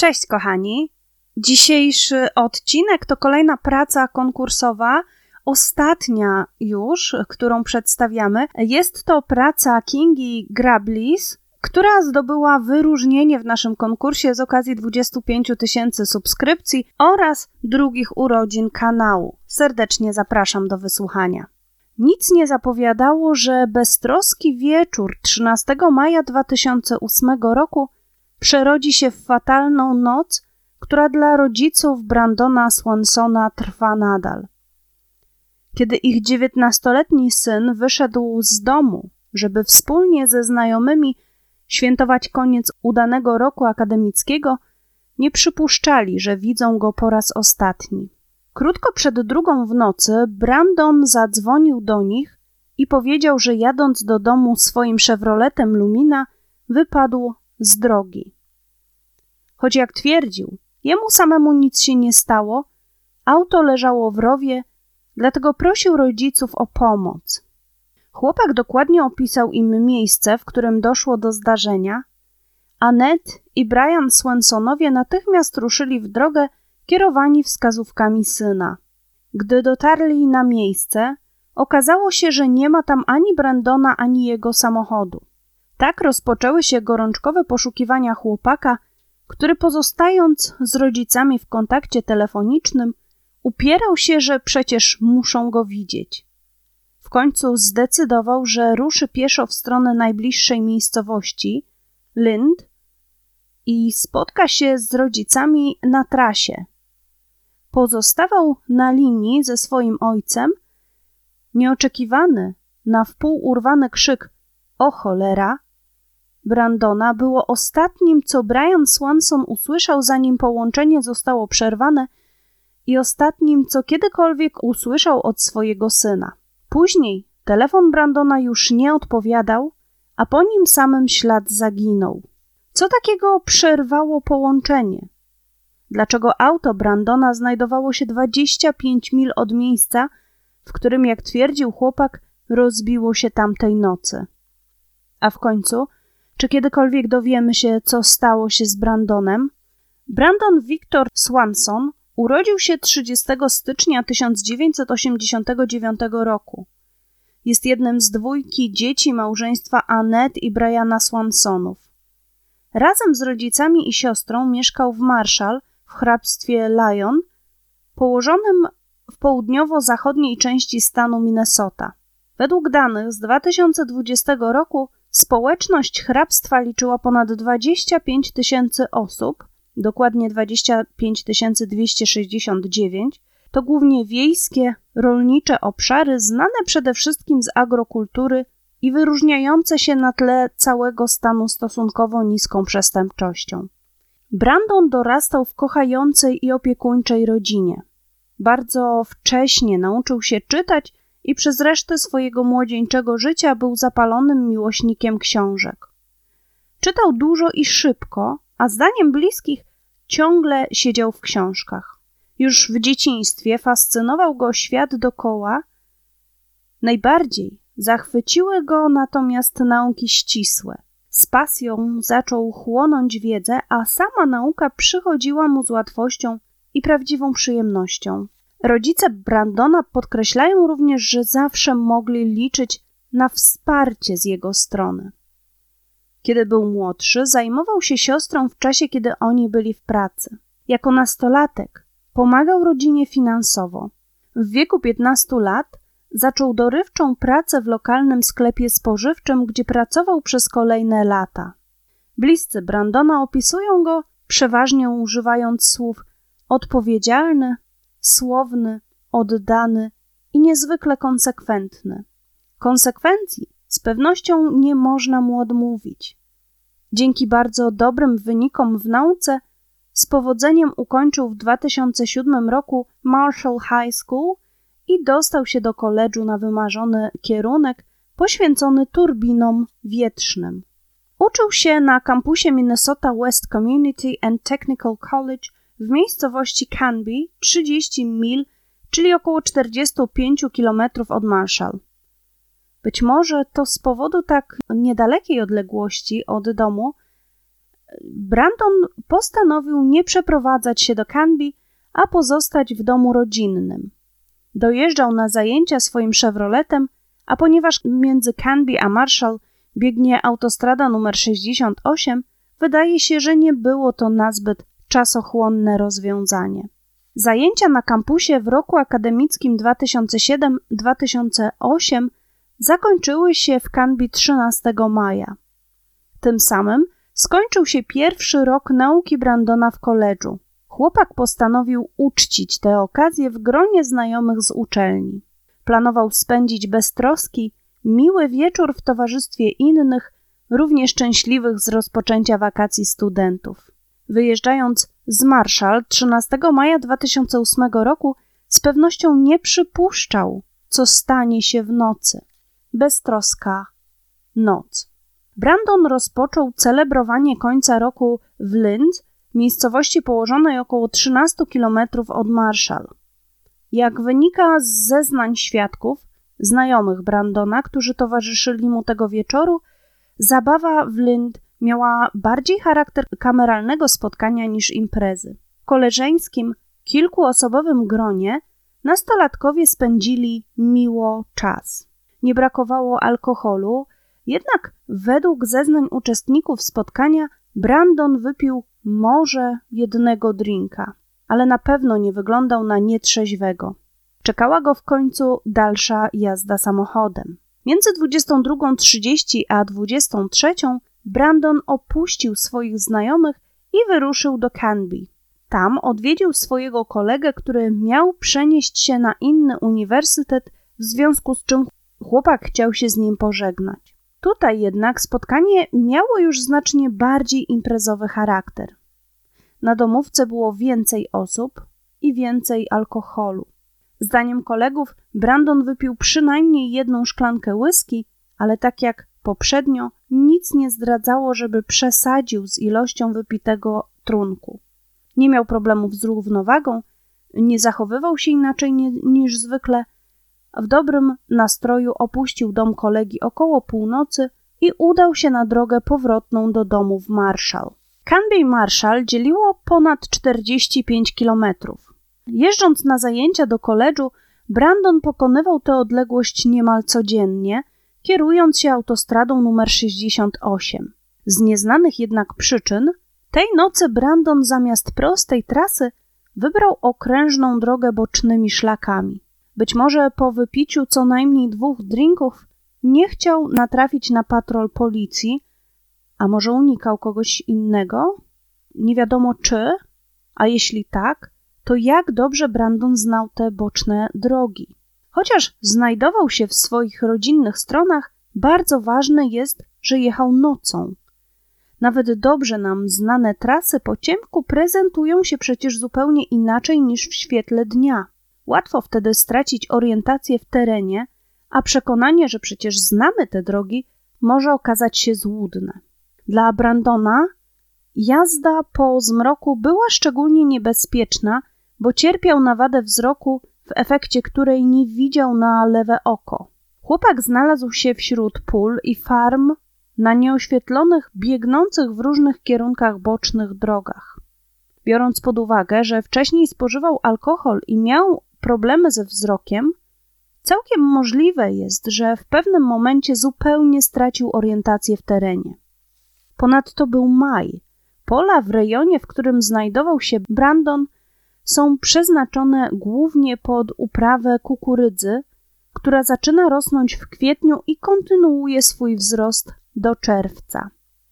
Cześć kochani. Dzisiejszy odcinek to kolejna praca konkursowa, ostatnia już, którą przedstawiamy. Jest to praca Kingi Grablis, która zdobyła wyróżnienie w naszym konkursie z okazji 25 tysięcy subskrypcji oraz drugich urodzin kanału. Serdecznie zapraszam do wysłuchania. Nic nie zapowiadało, że beztroski wieczór 13 maja 2008 roku przerodzi się w fatalną noc, która dla rodziców Brandona Swansona trwa nadal. Kiedy ich dziewiętnastoletni syn wyszedł z domu, żeby wspólnie ze znajomymi świętować koniec udanego roku akademickiego, nie przypuszczali, że widzą go po raz ostatni. Krótko przed drugą w nocy Brandon zadzwonił do nich i powiedział, że jadąc do domu swoim Chevroletem Lumina wypadł z drogi. Choć jak twierdził, jemu samemu nic się nie stało, auto leżało w rowie, dlatego prosił rodziców o pomoc. Chłopak dokładnie opisał im miejsce, w którym doszło do zdarzenia. Annette i Brian Swansonowie natychmiast ruszyli w drogę, kierowani wskazówkami syna. Gdy dotarli na miejsce, okazało się, że nie ma tam ani Brandona, ani jego samochodu. Tak rozpoczęły się gorączkowe poszukiwania chłopaka, który pozostając z rodzicami w kontakcie telefonicznym, upierał się, że przecież muszą go widzieć. W końcu zdecydował, że ruszy pieszo w stronę najbliższej miejscowości, Lind, i spotka się z rodzicami na trasie. Pozostawał na linii ze swoim ojcem. Nieoczekiwany, na wpół urwany krzyk o cholera Brandona było ostatnim, co Brian Swanson usłyszał, zanim połączenie zostało przerwane, i ostatnim, co kiedykolwiek usłyszał od swojego syna. Później telefon Brandona już nie odpowiadał, a po nim samym ślad zaginął. Co takiego przerwało połączenie? Dlaczego auto Brandona znajdowało się 25 mil od miejsca, w którym, jak twierdził chłopak, rozbiło się tamtej nocy? A w końcu, czy kiedykolwiek dowiemy się, co stało się z Brandonem? Brandon Victor Swanson urodził się 30 stycznia 1989 roku. Jest jednym z dwójki dzieci małżeństwa Annette i Briana Swansonów. Razem z rodzicami i siostrą mieszkał w Marshall w hrabstwie Lyon, położonym w południowo-zachodniej części stanu Minnesota. Według danych z 2020 roku Społeczność hrabstwa liczyła ponad 25 tysięcy osób, dokładnie 25 269. To głównie wiejskie, rolnicze obszary, znane przede wszystkim z agrokultury i wyróżniające się na tle całego stanu stosunkowo niską przestępczością. Brandon dorastał w kochającej i opiekuńczej rodzinie. Bardzo wcześnie nauczył się czytać i przez resztę swojego młodzieńczego życia był zapalonym miłośnikiem książek. Czytał dużo i szybko, a zdaniem bliskich ciągle siedział w książkach. Już w dzieciństwie fascynował go świat dokoła. Najbardziej zachwyciły go natomiast nauki ścisłe. Z pasją zaczął chłonąć wiedzę, a sama nauka przychodziła mu z łatwością i prawdziwą przyjemnością. Rodzice Brandona podkreślają również, że zawsze mogli liczyć na wsparcie z jego strony. Kiedy był młodszy, zajmował się siostrą w czasie, kiedy oni byli w pracy. Jako nastolatek pomagał rodzinie finansowo. W wieku 15 lat zaczął dorywczą pracę w lokalnym sklepie spożywczym, gdzie pracował przez kolejne lata. Bliscy Brandona opisują go przeważnie używając słów odpowiedzialny, słowny, oddany i niezwykle konsekwentny. Konsekwencji z pewnością nie można mu odmówić. Dzięki bardzo dobrym wynikom w nauce z powodzeniem ukończył w 2007 roku Marshall High School i dostał się do koledżu na wymarzony kierunek poświęcony turbinom wietrznym. Uczył się na kampusie Minnesota West Community and Technical College w miejscowości Canby, 30 mil, czyli około 45 km od Marshall. Być może to z powodu tak niedalekiej odległości od domu Brandon postanowił nie przeprowadzać się do Canby, a pozostać w domu rodzinnym. Dojeżdżał na zajęcia swoim Chevroletem, a ponieważ między Canby a Marshall biegnie autostrada numer 68, wydaje się, że nie było to nazbyt czasochłonne rozwiązanie. Zajęcia na kampusie w roku akademickim 2007-2008 zakończyły się w Canby 13 maja. Tym samym skończył się pierwszy rok nauki Brandona w koledżu. Chłopak postanowił uczcić tę okazję w gronie znajomych z uczelni. Planował spędzić bez troski miły wieczór w towarzystwie innych, równie szczęśliwych z rozpoczęcia wakacji studentów. Wyjeżdżając z Marshall 13 maja 2008 roku, z pewnością nie przypuszczał, co stanie się w nocy. Beztroska noc. Brandon rozpoczął celebrowanie końca roku w Lind, miejscowości położonej około 13 km od Marshall. Jak wynika z zeznań świadków, znajomych Brandona, którzy towarzyszyli mu tego wieczoru, zabawa w Lind miała bardziej charakter kameralnego spotkania niż imprezy. W koleżeńskim, kilkuosobowym gronie nastolatkowie spędzili miło czas. Nie brakowało alkoholu, jednak według zeznań uczestników spotkania Brandon wypił może jednego drinka, ale na pewno nie wyglądał na nietrzeźwego. Czekała go w końcu dalsza jazda samochodem. Między 22.30 a 23.00 Brandon opuścił swoich znajomych i wyruszył do Canby. Tam odwiedził swojego kolegę, który miał przenieść się na inny uniwersytet, w związku z czym chłopak chciał się z nim pożegnać. Tutaj jednak spotkanie miało już znacznie bardziej imprezowy charakter. Na domówce było więcej osób i więcej alkoholu. Zdaniem kolegów, Brandon wypił przynajmniej jedną szklankę whisky, ale tak jak poprzednio, nic nie zdradzało, żeby przesadził z ilością wypitego trunku. Nie miał problemów z równowagą, nie zachowywał się inaczej niż zwykle. W dobrym nastroju opuścił dom kolegi około północy i udał się na drogę powrotną do domu w Marshall. Canby Marshall dzieliło ponad 45 kilometrów. Jeżdżąc na zajęcia do koledżu, Brandon pokonywał tę odległość niemal codziennie, kierując się autostradą numer 68. Z nieznanych jednak przyczyn, tej nocy Brandon zamiast prostej trasy wybrał okrężną drogę bocznymi szlakami. Być może po wypiciu co najmniej dwóch drinków nie chciał natrafić na patrol policji, a może unikał kogoś innego? Nie wiadomo czy, a jeśli tak, to jak dobrze Brandon znał te boczne drogi. Chociaż znajdował się w swoich rodzinnych stronach, bardzo ważne jest, że jechał nocą. Nawet dobrze nam znane trasy po ciemku prezentują się przecież zupełnie inaczej niż w świetle dnia. Łatwo wtedy stracić orientację w terenie, a przekonanie, że przecież znamy te drogi, może okazać się złudne. Dla Brandona jazda po zmroku była szczególnie niebezpieczna, bo cierpiał na wadę wzroku, w efekcie której nie widział na lewe oko. Chłopak znalazł się wśród pól i farm na nieoświetlonych, biegnących w różnych kierunkach bocznych drogach. Biorąc pod uwagę, że wcześniej spożywał alkohol i miał problemy ze wzrokiem, całkiem możliwe jest, że w pewnym momencie zupełnie stracił orientację w terenie. Ponadto był maj. Pola w rejonie, w którym znajdował się Brandon, są przeznaczone głównie pod uprawę kukurydzy, która zaczyna rosnąć w kwietniu i kontynuuje swój wzrost do czerwca.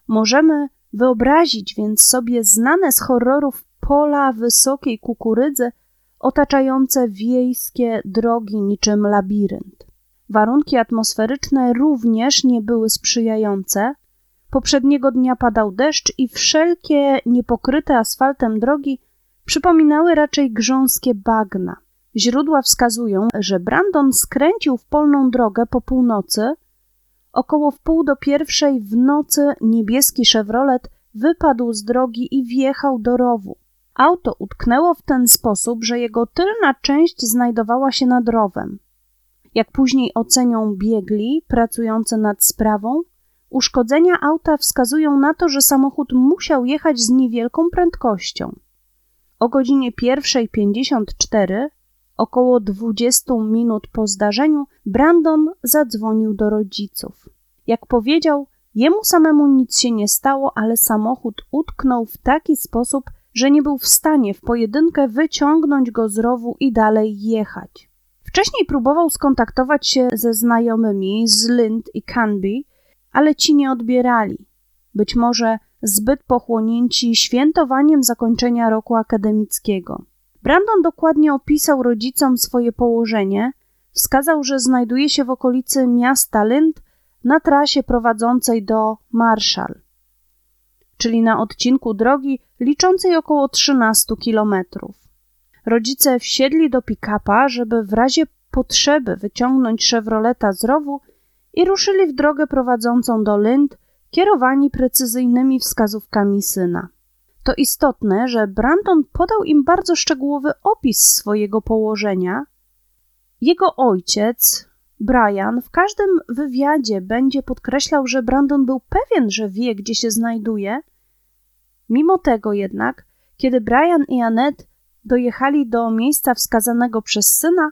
Możemy wyobrazić więc sobie znane z horrorów pola wysokiej kukurydzy otaczające wiejskie drogi niczym labirynt. Warunki atmosferyczne również nie były sprzyjające. Poprzedniego dnia padał deszcz i wszelkie niepokryte asfaltem drogi przypominały raczej grząskie bagna. Źródła wskazują, że Brandon skręcił w polną drogę po północy. Około wpół do pierwszej w nocy niebieski Chevrolet wypadł z drogi i wjechał do rowu. Auto utknęło w ten sposób, że jego tylna część znajdowała się nad rowem. Jak później ocenią biegli pracujący nad sprawą, Uszkodzenia auta wskazują na to, że samochód musiał jechać z niewielką prędkością. O godzinie 1.54, około 20 minut po zdarzeniu, Brandon zadzwonił do rodziców. Jak powiedział, jemu samemu nic się nie stało, ale samochód utknął w taki sposób, że nie był w stanie w pojedynkę wyciągnąć go z rowu i dalej jechać. Wcześniej próbował skontaktować się ze znajomymi z Lind i Canby, ale ci nie odbierali. Być może zbyt pochłonięci świętowaniem zakończenia roku akademickiego. Brandon dokładnie opisał rodzicom swoje położenie, wskazał, że znajduje się w okolicy miasta Lind na trasie prowadzącej do Marshall, czyli na odcinku drogi liczącej około 13 kilometrów. Rodzice wsiedli do pick-upa, żeby w razie potrzeby wyciągnąć Chevroleta z rowu i ruszyli w drogę prowadzącą do Lind, kierowani precyzyjnymi wskazówkami syna. To istotne, że Brandon podał im bardzo szczegółowy opis swojego położenia. Jego ojciec, Brian, w każdym wywiadzie będzie podkreślał, że Brandon był pewien, że wie, gdzie się znajduje. Mimo tego jednak, kiedy Brian i Annette dojechali do miejsca wskazanego przez syna,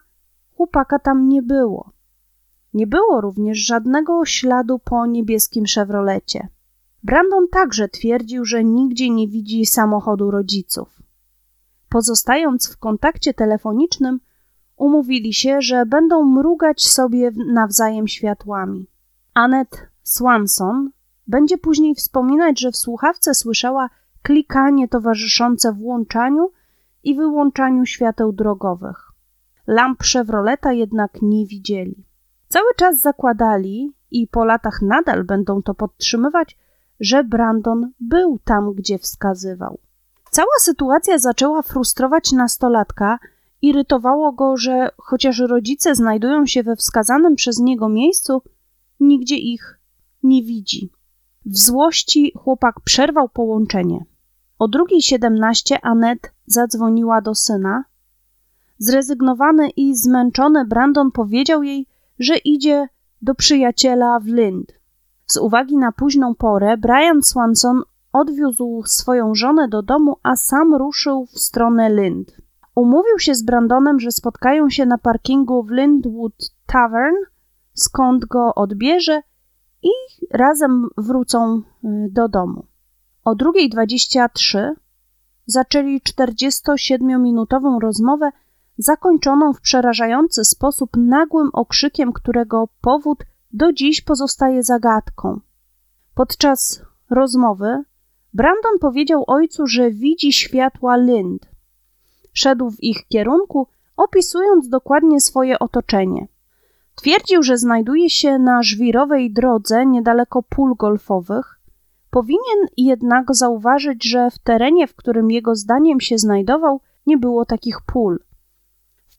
chłopaka tam nie było. Nie było również żadnego śladu po niebieskim Chevrolecie. Brandon także twierdził, że nigdzie nie widzi samochodu rodziców. Pozostając w kontakcie telefonicznym, umówili się, że będą mrugać sobie nawzajem światłami. Annette Swanson będzie później wspominać, że w słuchawce słyszała klikanie towarzyszące włączaniu i wyłączaniu świateł drogowych. Lamp Chevroleta jednak nie widzieli. Cały czas zakładali i po latach nadal będą to podtrzymywać, że Brandon był tam, gdzie wskazywał. Cała sytuacja zaczęła frustrować nastolatka, irytowało go, że chociaż rodzice znajdują się we wskazanym przez niego miejscu, nigdzie ich nie widzi. W złości chłopak przerwał połączenie. O drugiej siedemnaście Anet zadzwoniła do syna. Zrezygnowany i zmęczony Brandon powiedział jej, że idzie do przyjaciela w Lind. Z uwagi na późną porę, Brian Swanson odwiózł swoją żonę do domu, a sam ruszył w stronę Lind. Umówił się z Brandonem, że spotkają się na parkingu w Lindwood Tavern, skąd go odbierze i razem wrócą y, do domu. O 2.23 zaczęli 47-minutową rozmowę zakończoną w przerażający sposób nagłym okrzykiem, którego powód do dziś pozostaje zagadką. Podczas rozmowy Brandon powiedział ojcu, że widzi światła Lind. Szedł w ich kierunku, opisując dokładnie swoje otoczenie. Twierdził, że znajduje się na żwirowej drodze niedaleko pól golfowych. Powinien jednak zauważyć, że w terenie, w którym jego zdaniem się znajdował, nie było takich pól.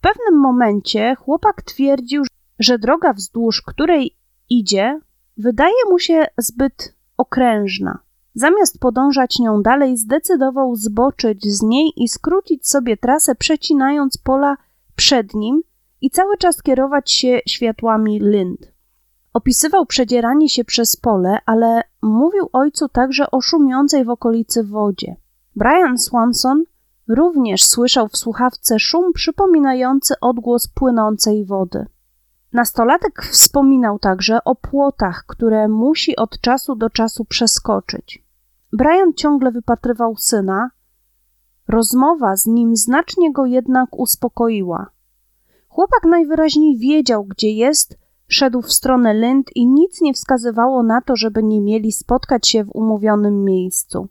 Pewnym momencie chłopak twierdził, że droga wzdłuż której idzie, wydaje mu się zbyt okrężna. Zamiast podążać nią dalej, zdecydował zboczyć z niej i skrócić sobie trasę, przecinając pola przed nim i cały czas kierować się światłami Lind. Opisywał przedzieranie się przez pole, ale mówił ojcu także o szumiącej w okolicy wodzie. Brian Swanson również słyszał w słuchawce szum przypominający odgłos płynącej wody. Nastolatek wspominał także o płotach, które musi od czasu do czasu przeskoczyć. Brian ciągle wypatrywał syna. Rozmowa z nim znacznie go jednak uspokoiła. Chłopak najwyraźniej wiedział, gdzie jest, szedł w stronę Lind i nic nie wskazywało na to, żeby nie mieli spotkać się w umówionym miejscu.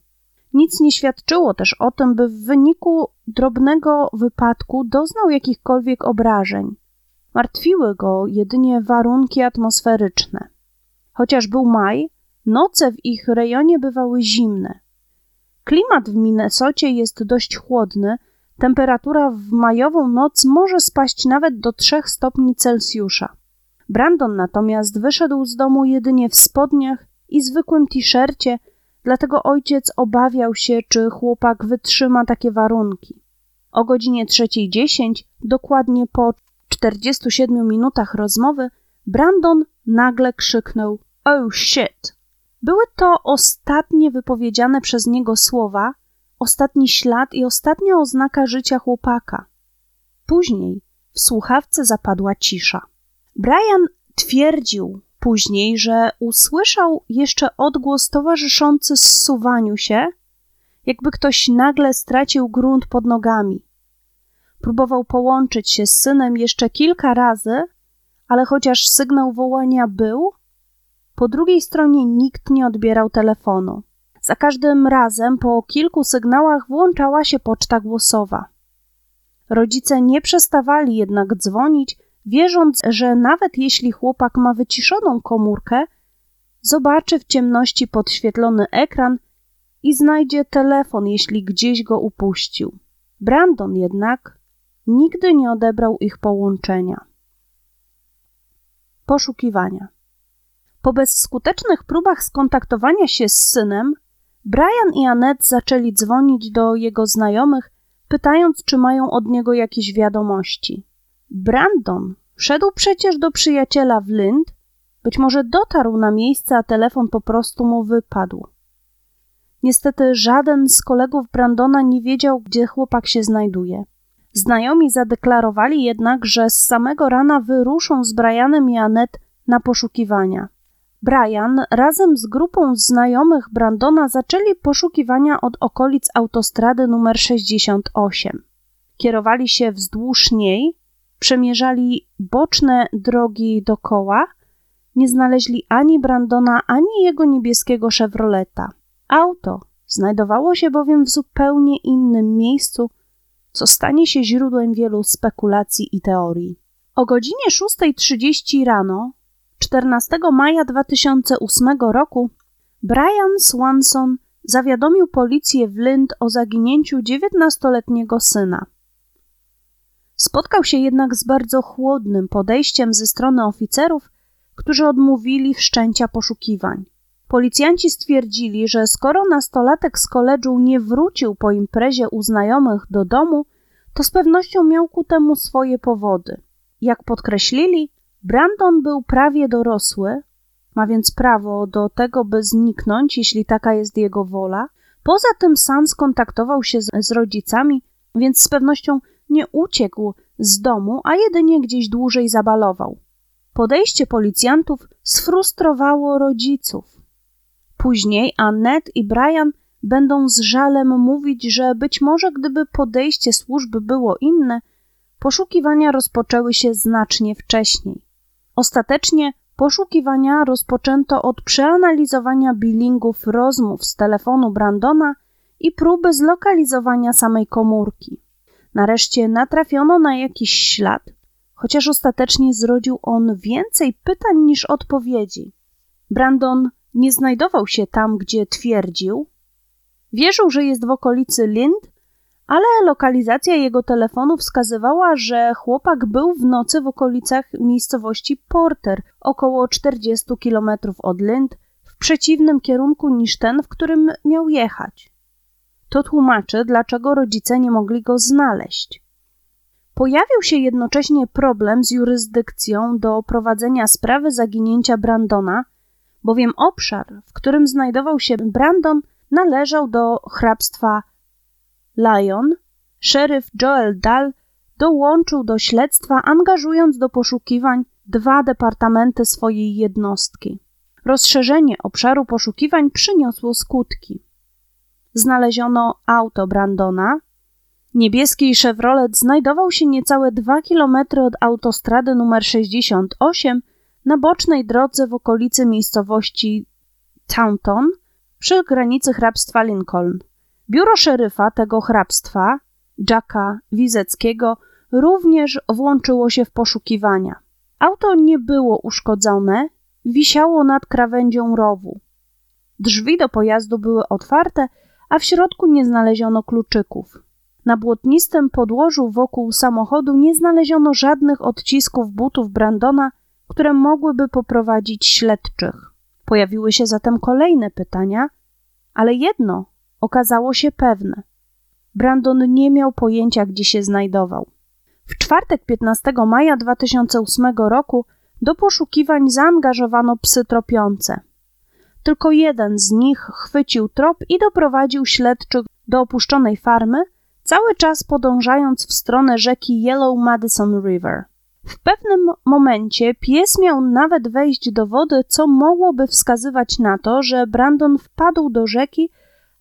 Nic nie świadczyło też o tym, by w wyniku drobnego wypadku doznał jakichkolwiek obrażeń. Martwiły go jedynie warunki atmosferyczne. Chociaż był maj, noce w ich rejonie bywały zimne. Klimat w Minnesocie jest dość chłodny, temperatura w majową noc może spaść nawet do 3 stopni Celsjusza. Brandon natomiast wyszedł z domu jedynie w spodniach i zwykłym t-shircie, dlatego ojciec obawiał się, czy chłopak wytrzyma takie warunki. O godzinie 3.10, dokładnie po 47 minutach rozmowy, Brandon nagle krzyknął: Oh shit! Były to ostatnie wypowiedziane przez niego słowa, ostatni ślad i ostatnia oznaka życia chłopaka. Później w słuchawce zapadła cisza. Brian twierdził później, że usłyszał jeszcze odgłos towarzyszący zsuwaniu się, jakby ktoś nagle stracił grunt pod nogami. Próbował połączyć się z synem jeszcze kilka razy, ale chociaż sygnał wołania był, po drugiej stronie nikt nie odbierał telefonu. Za każdym razem po kilku sygnałach włączała się poczta głosowa. Rodzice nie przestawali jednak dzwonić, wierząc, że nawet jeśli chłopak ma wyciszoną komórkę, zobaczy w ciemności podświetlony ekran i znajdzie telefon, jeśli gdzieś go upuścił. Brandon jednak nigdy nie odebrał ich połączenia. Poszukiwania. Po bezskutecznych próbach skontaktowania się z synem, Brian i Annette zaczęli dzwonić do jego znajomych, pytając, czy mają od niego jakieś wiadomości. Brandon szedł przecież do przyjaciela w Lind, być może dotarł na miejsce, a telefon po prostu mu wypadł. Niestety żaden z kolegów Brandona nie wiedział, gdzie chłopak się znajduje. Znajomi zadeklarowali jednak, że z samego rana wyruszą z Brianem i Annette na poszukiwania. Brian razem z grupą znajomych Brandona zaczęli poszukiwania od okolic autostrady numer 68. Kierowali się wzdłuż niej, przemierzali boczne drogi dokoła, nie znaleźli ani Brandona, ani jego niebieskiego Chevroleta. Auto znajdowało się bowiem w zupełnie innym miejscu, co stanie się źródłem wielu spekulacji i teorii. O godzinie 6.30 rano 14 maja 2008 roku Brian Swanson zawiadomił policję w Lind o zaginięciu 19-letniego syna. Spotkał się jednak z bardzo chłodnym podejściem ze strony oficerów, którzy odmówili wszczęcia poszukiwań. Policjanci stwierdzili, że skoro nastolatek z koledżu nie wrócił po imprezie u znajomych do domu, to z pewnością miał ku temu swoje powody. Jak podkreślili, Brandon był prawie dorosły, ma więc prawo do tego, by zniknąć, jeśli taka jest jego wola. Poza tym sam skontaktował się z, rodzicami, więc z pewnością nie uciekł z domu, a jedynie gdzieś dłużej zabalował. Podejście policjantów sfrustrowało rodziców. Później Annette i Brian będą z żalem mówić, że być może gdyby podejście służby było inne, poszukiwania rozpoczęły się znacznie wcześniej. Ostatecznie poszukiwania rozpoczęto od przeanalizowania billingów rozmów z telefonu Brandona i próby zlokalizowania samej komórki. Nareszcie natrafiono na jakiś ślad, chociaż ostatecznie zrodził on więcej pytań niż odpowiedzi. Brandon nie znajdował się tam, gdzie twierdził. Wierzył, że jest w okolicy Lind, ale lokalizacja jego telefonu wskazywała, że chłopak był w nocy w okolicach miejscowości Porter, około 40 km od Lind, w przeciwnym kierunku niż ten, w którym miał jechać. To tłumaczy, dlaczego rodzice nie mogli go znaleźć. Pojawił się jednocześnie problem z jurysdykcją do prowadzenia sprawy zaginięcia Brandona, bowiem obszar, w którym znajdował się Brandon, należał do hrabstwa Lyon. Szeryf Joel Dahl dołączył do śledztwa, angażując do poszukiwań dwa departamenty swojej jednostki. Rozszerzenie obszaru poszukiwań przyniosło skutki. Znaleziono auto Brandona. Niebieski Chevrolet znajdował się niecałe 2 km od autostrady nr 68 na bocznej drodze w okolicy miejscowości Taunton przy granicy hrabstwa Lincoln. Biuro szeryfa tego hrabstwa, Jacka Wizeckiego, również włączyło się w poszukiwania. Auto nie było uszkodzone, wisiało nad krawędzią rowu. Drzwi do pojazdu były otwarte, a w środku nie znaleziono kluczyków. Na błotnistym podłożu wokół samochodu nie znaleziono żadnych odcisków butów Brandona które mogłyby poprowadzić śledczych. Pojawiły się zatem kolejne pytania, ale jedno okazało się pewne. Brandon nie miał pojęcia, gdzie się znajdował. W czwartek 15 maja 2008 roku do poszukiwań zaangażowano psy tropiące. Tylko jeden z nich chwycił trop i doprowadził śledczych do opuszczonej farmy, cały czas podążając w stronę rzeki Yellow Madison River. W pewnym momencie pies miał nawet wejść do wody, co mogłoby wskazywać na to, że Brandon wpadł do rzeki,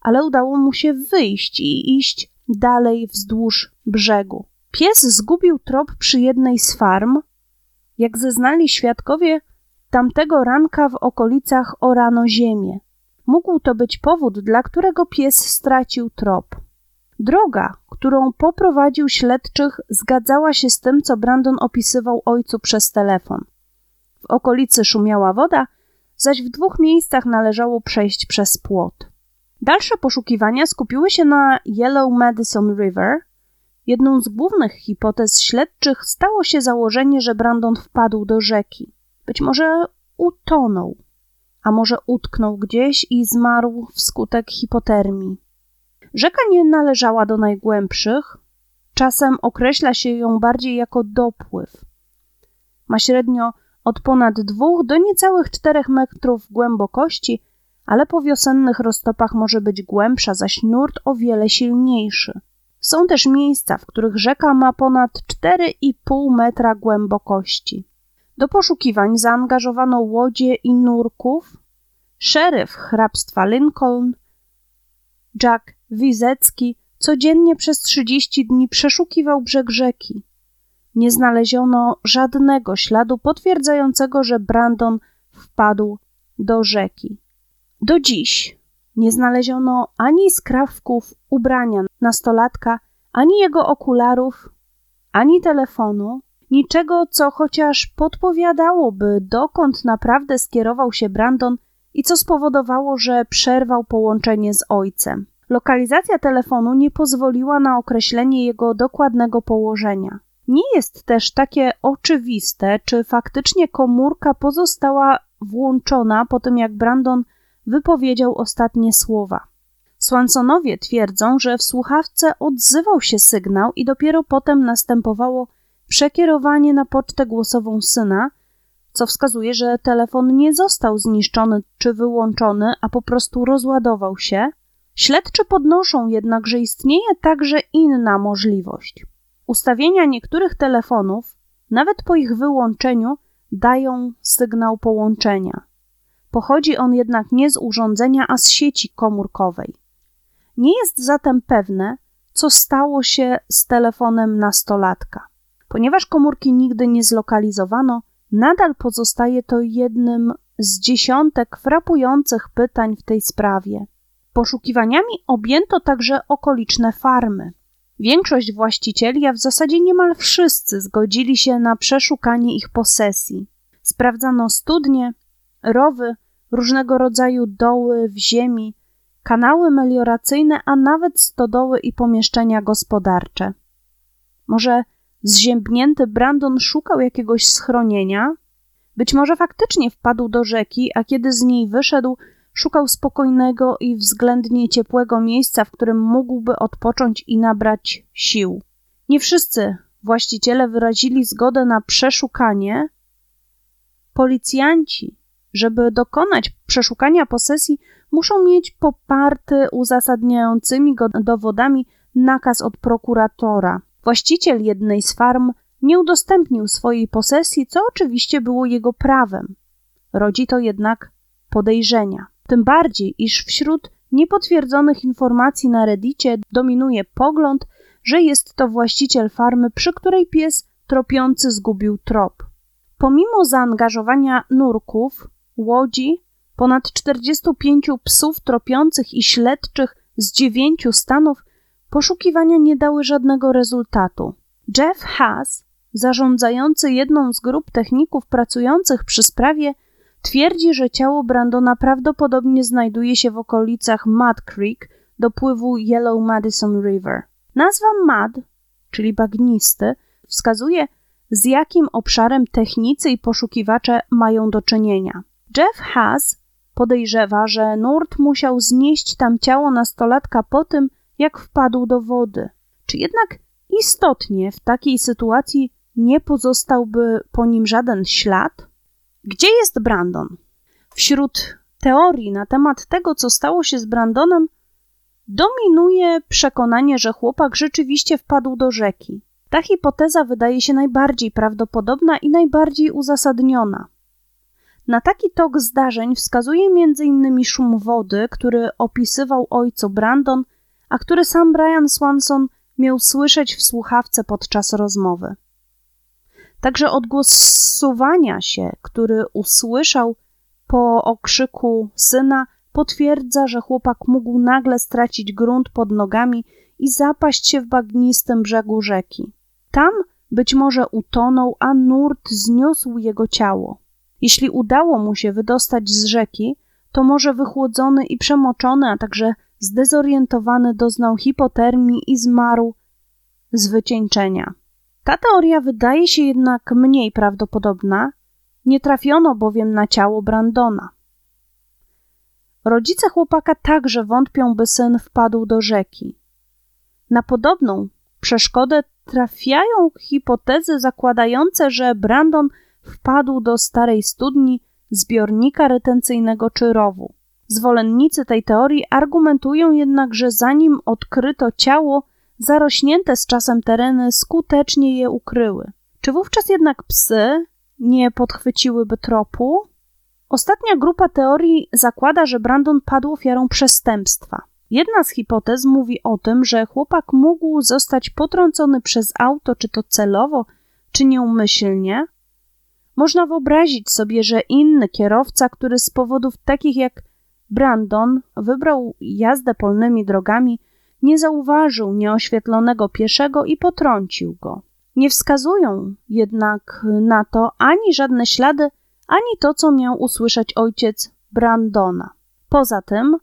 ale udało mu się wyjść i iść dalej wzdłuż brzegu. Pies zgubił trop przy jednej z farm. Jak zeznali świadkowie, tamtego ranka w okolicach orano ziemię. Mógł to być powód, dla którego pies stracił trop. Droga, którą poprowadził śledczych, zgadzała się z tym, co Brandon opisywał ojcu przez telefon. W okolicy szumiała woda, zaś w dwóch miejscach należało przejść przez płot. Dalsze poszukiwania skupiły się na Yellow Madison River. Jedną z głównych hipotez śledczych stało się założenie, że Brandon wpadł do rzeki. Być może utonął, a może utknął gdzieś i zmarł wskutek hipotermii. Rzeka nie należała do najgłębszych, czasem określa się ją bardziej jako dopływ. Ma średnio od ponad dwóch do niecałych czterech metrów głębokości, ale po wiosennych roztopach może być głębsza, zaś nurt o wiele silniejszy. Są też miejsca, w których rzeka ma ponad 4,5 metra głębokości. Do poszukiwań zaangażowano łodzie i nurków. Szeryf hrabstwa Lincoln, Jack Wizecki, codziennie przez 30 dni przeszukiwał brzeg rzeki. Nie znaleziono żadnego śladu potwierdzającego, że Brandon wpadł do rzeki. Do dziś nie znaleziono ani skrawków ubrania nastolatka, ani jego okularów, ani telefonu, niczego, co chociaż podpowiadałoby, dokąd naprawdę skierował się Brandon i co spowodowało, że przerwał połączenie z ojcem. Lokalizacja telefonu nie pozwoliła na określenie jego dokładnego położenia. Nie jest też takie oczywiste, czy faktycznie komórka pozostała włączona po tym, jak Brandon wypowiedział ostatnie słowa. Swansonowie twierdzą, że w słuchawce odzywał się sygnał i dopiero potem następowało przekierowanie na pocztę głosową syna, co wskazuje, że telefon nie został zniszczony czy wyłączony, a po prostu rozładował się. Śledczy podnoszą jednak, że istnieje także inna możliwość. Ustawienia niektórych telefonów, nawet po ich wyłączeniu, dają sygnał połączenia. Pochodzi on jednak nie z urządzenia, a z sieci komórkowej. Nie jest zatem pewne, co stało się z telefonem nastolatka. Ponieważ komórki nigdy nie zlokalizowano, nadal pozostaje to jednym z dziesiątek frapujących pytań w tej sprawie. Poszukiwaniami objęto także okoliczne farmy. Większość właścicieli, a w zasadzie niemal wszyscy, zgodzili się na przeszukanie ich posesji. Sprawdzano studnie, rowy, różnego rodzaju doły w ziemi, kanały melioracyjne, a nawet stodoły i pomieszczenia gospodarcze. Może zziębnięty Brandon szukał jakiegoś schronienia? Być może faktycznie wpadł do rzeki, a kiedy z niej wyszedł, szukał spokojnego i względnie ciepłego miejsca, w którym mógłby odpocząć i nabrać sił. Nie wszyscy właściciele wyrazili zgodę na przeszukanie. Policjanci żeby dokonać przeszukania posesji, muszą mieć poparty uzasadniającymi go dowodami nakaz od prokuratora. Właściciel jednej z farm nie udostępnił swojej posesji, co oczywiście było jego prawem. Rodzi to jednak podejrzenia. Tym bardziej, iż wśród niepotwierdzonych informacji na Reddicie dominuje pogląd, że jest to właściciel farmy, przy której pies tropiący zgubił trop. Pomimo zaangażowania nurków, łodzi, ponad 45 psów tropiących i śledczych z dziewięciu stanów, poszukiwania nie dały żadnego rezultatu. Jeff Haas, zarządzający jedną z grup techników pracujących przy sprawie, twierdzi, że ciało Brandona prawdopodobnie znajduje się w okolicach Mud Creek, dopływu Yellow Madison River. Nazwa Mud, czyli bagnisty, wskazuje, z jakim obszarem technicy i poszukiwacze mają do czynienia. Jeff Haas podejrzewa, że Nurt musiał znieść tam ciało nastolatka po tym, jak wpadł do wody. Czy jednak istotnie w takiej sytuacji nie pozostałby po nim żaden ślad? Gdzie jest Brandon? Wśród teorii na temat tego, co stało się z Brandonem, dominuje przekonanie, że chłopak rzeczywiście wpadł do rzeki. Ta hipoteza wydaje się najbardziej prawdopodobna i najbardziej uzasadniona. Na taki tok zdarzeń wskazuje m.in. szum wody, który opisywał ojcu Brandon, a który sam Brian Swanson miał słyszeć w słuchawce podczas rozmowy. Także odgłos suwania się, który usłyszał po okrzyku syna, potwierdza, że chłopak mógł nagle stracić grunt pod nogami i zapaść się w bagnistym brzegu rzeki. Tam być może utonął, a nurt zniósł jego ciało. Jeśli udało mu się wydostać z rzeki, to może wychłodzony i przemoczony, a także zdezorientowany doznał hipotermii i zmarł z wycieńczenia. Ta teoria wydaje się jednak mniej prawdopodobna, nie trafiono bowiem na ciało Brandona. Rodzice chłopaka także wątpią, by syn wpadł do rzeki. Na podobną przeszkodę trafiają hipotezy zakładające, że Brandon wpadł do starej studni, zbiornika retencyjnego czy rowu. Zwolennicy tej teorii argumentują jednak, że zanim odkryto ciało, zarośnięte z czasem tereny skutecznie je ukryły. Czy wówczas jednak psy nie podchwyciłyby tropu? Ostatnia grupa teorii zakłada, że Brandon padł ofiarą przestępstwa. Jedna z hipotez mówi o tym, że chłopak mógł zostać potrącony przez auto, czy to celowo, czy nieumyślnie. Można wyobrazić sobie, że inny kierowca, który z powodów takich jak Brandon wybrał jazdę polnymi drogami, nie zauważył nieoświetlonego pieszego i potrącił go. Nie wskazują jednak na to ani żadne ślady, ani to, co miał usłyszeć ojciec Brandona. Poza tym,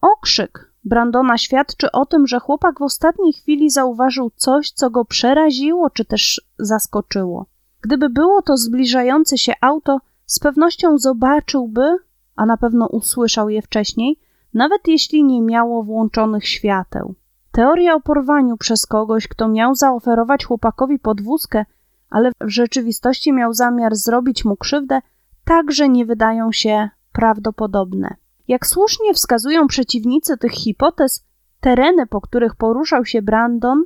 okrzyk Brandona świadczy o tym, że chłopak w ostatniej chwili zauważył coś, co go przeraziło czy też zaskoczyło. Gdyby było to zbliżające się auto, z pewnością zobaczyłby, a na pewno usłyszał je wcześniej, nawet jeśli nie miało włączonych świateł. Teoria o porwaniu przez kogoś, kto miał zaoferować chłopakowi podwózkę, ale w rzeczywistości miał zamiar zrobić mu krzywdę, także nie wydają się prawdopodobne. Jak słusznie wskazują przeciwnicy tych hipotez, tereny, po których poruszał się Brandon,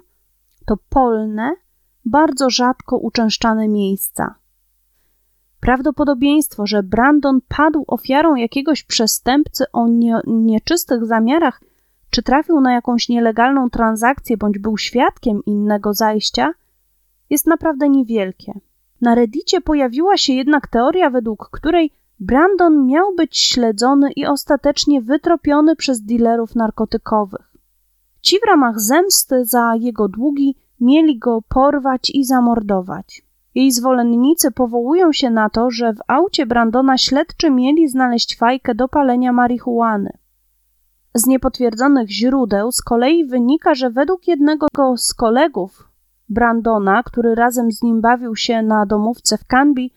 to polne, bardzo rzadko uczęszczane miejsca. Prawdopodobieństwo, że Brandon padł ofiarą jakiegoś przestępcy o nie, nieczystych zamiarach, czy trafił na jakąś nielegalną transakcję bądź był świadkiem innego zajścia, jest naprawdę niewielkie. Na Reddicie pojawiła się jednak teoria, według której Brandon miał być śledzony i ostatecznie wytropiony przez dealerów narkotykowych. Ci w ramach zemsty za jego długi mieli go porwać i zamordować. Jej zwolennicy powołują się na to, że w aucie Brandona śledczy mieli znaleźć fajkę do palenia marihuany. Z niepotwierdzonych źródeł z kolei wynika, że według jednego z kolegów Brandona, który razem z nim bawił się na domówce w Canby,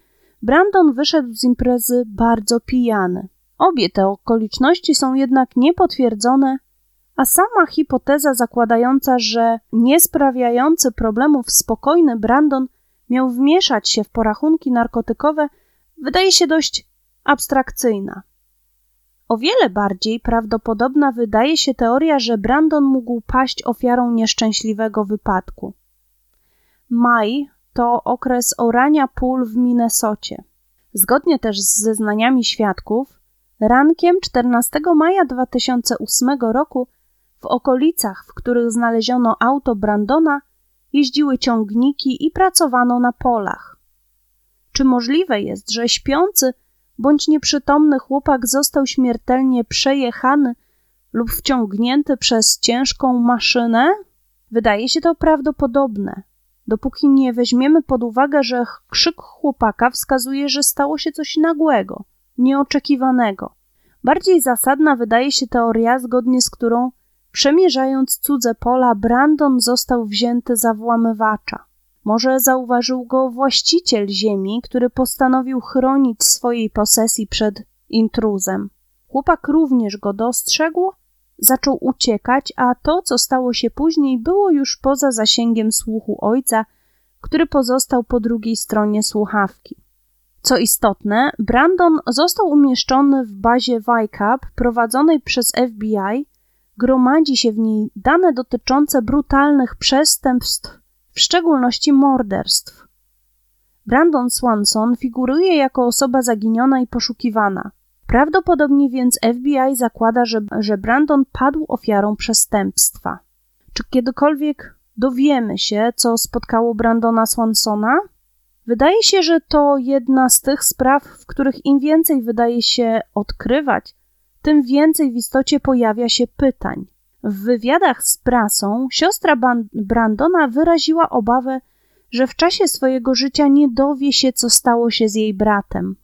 Brandon wyszedł z imprezy bardzo pijany. Obie te okoliczności są jednak niepotwierdzone, a sama hipoteza zakładająca, że niesprawiający problemów spokojny Brandon miał wmieszać się w porachunki narkotykowe, wydaje się dość abstrakcyjna. O wiele bardziej prawdopodobna wydaje się teoria, że Brandon mógł paść ofiarą nieszczęśliwego wypadku. Maj to okres orania pól w Minnesocie. Zgodnie też z zeznaniami świadków, rankiem 14 maja 2008 roku w okolicach, w których znaleziono auto Brandona, jeździły ciągniki i pracowano na polach. Czy możliwe jest, że śpiący bądź nieprzytomny chłopak został śmiertelnie przejechany lub wciągnięty przez ciężką maszynę? Wydaje się to prawdopodobne, dopóki nie weźmiemy pod uwagę, że krzyk chłopaka wskazuje, że stało się coś nagłego, nieoczekiwanego. Bardziej zasadna wydaje się teoria, zgodnie z którą przemierzając cudze pola, Brandon został wzięty za włamywacza. Może zauważył go właściciel ziemi, który postanowił chronić swojej posesji przed intruzem. Chłopak również go dostrzegł, zaczął uciekać, a to, co stało się później, było już poza zasięgiem słuchu ojca, który pozostał po drugiej stronie słuchawki. Co istotne, Brandon został umieszczony w bazie VICAP prowadzonej przez FBI. Gromadzi się w niej dane dotyczące brutalnych przestępstw, w szczególności morderstw. Brandon Swanson figuruje jako osoba zaginiona i poszukiwana. Prawdopodobnie więc FBI zakłada, że, że Brandon padł ofiarą przestępstwa. Czy kiedykolwiek dowiemy się, co spotkało Brandona Swansona? Wydaje się, że to jedna z tych spraw, w których im więcej wydaje się odkrywać, tym więcej w istocie pojawia się pytań. W wywiadach z prasą siostra Brandona wyraziła obawę, że w czasie swojego życia nie dowie się, co stało się z jej bratem.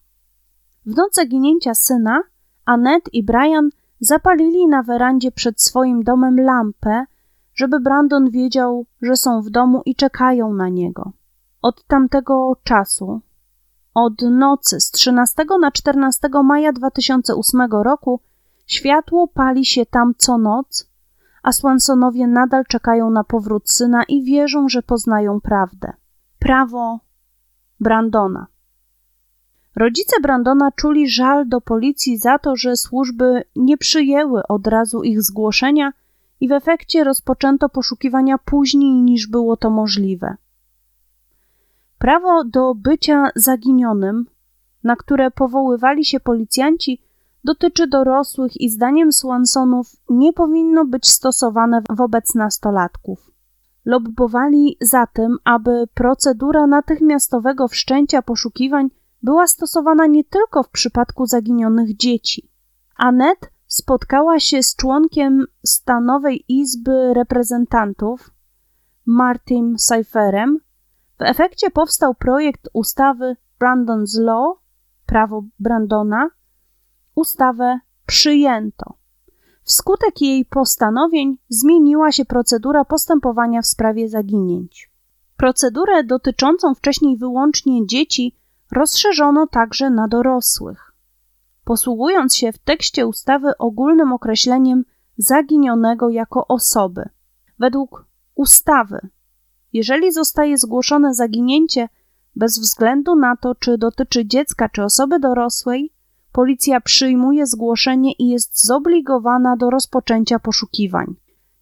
W noc zaginięcia syna, Annette i Brian zapalili na werandzie przed swoim domem lampę, żeby Brandon wiedział, że są w domu i czekają na niego. Od tamtego czasu, od nocy z 13 na 14 maja 2008 roku, światło pali się tam co noc, a Swansonowie nadal czekają na powrót syna i wierzą, że poznają prawdę. Prawo Brandona. Rodzice Brandona czuli żal do policji za to, że służby nie przyjęły od razu ich zgłoszenia i w efekcie rozpoczęto poszukiwania później niż było to możliwe. Prawo do bycia zaginionym, na które powoływali się policjanci, dotyczy dorosłych i zdaniem Swansonów nie powinno być stosowane wobec nastolatków. Lobbowali za tym, aby procedura natychmiastowego wszczęcia poszukiwań była stosowana nie tylko w przypadku zaginionych dzieci. Annette spotkała się z członkiem Stanowej Izby Reprezentantów, Martin Seiferem. W efekcie powstał projekt ustawy Brandon's Law, prawo Brandona. Ustawę przyjęto. Wskutek jej postanowień zmieniła się procedura postępowania w sprawie zaginięć. Procedurę dotyczącą wcześniej wyłącznie dzieci rozszerzono także na dorosłych. Posługując się w tekście ustawy ogólnym określeniem zaginionego jako osoby. Według ustawy, jeżeli zostaje zgłoszone zaginięcie bez względu na to, czy dotyczy dziecka czy osoby dorosłej, policja przyjmuje zgłoszenie i jest zobligowana do rozpoczęcia poszukiwań.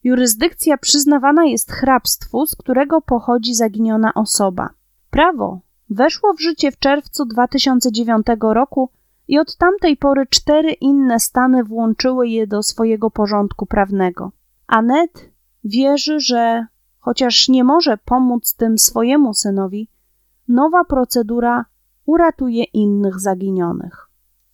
Jurysdykcja przyznawana jest hrabstwu, z którego pochodzi zaginiona osoba. Prawo weszło w życie w czerwcu 2009 roku i od tamtej pory cztery inne stany włączyły je do swojego porządku prawnego. Anet wierzy, że chociaż nie może pomóc tym swojemu synowi, nowa procedura uratuje innych zaginionych.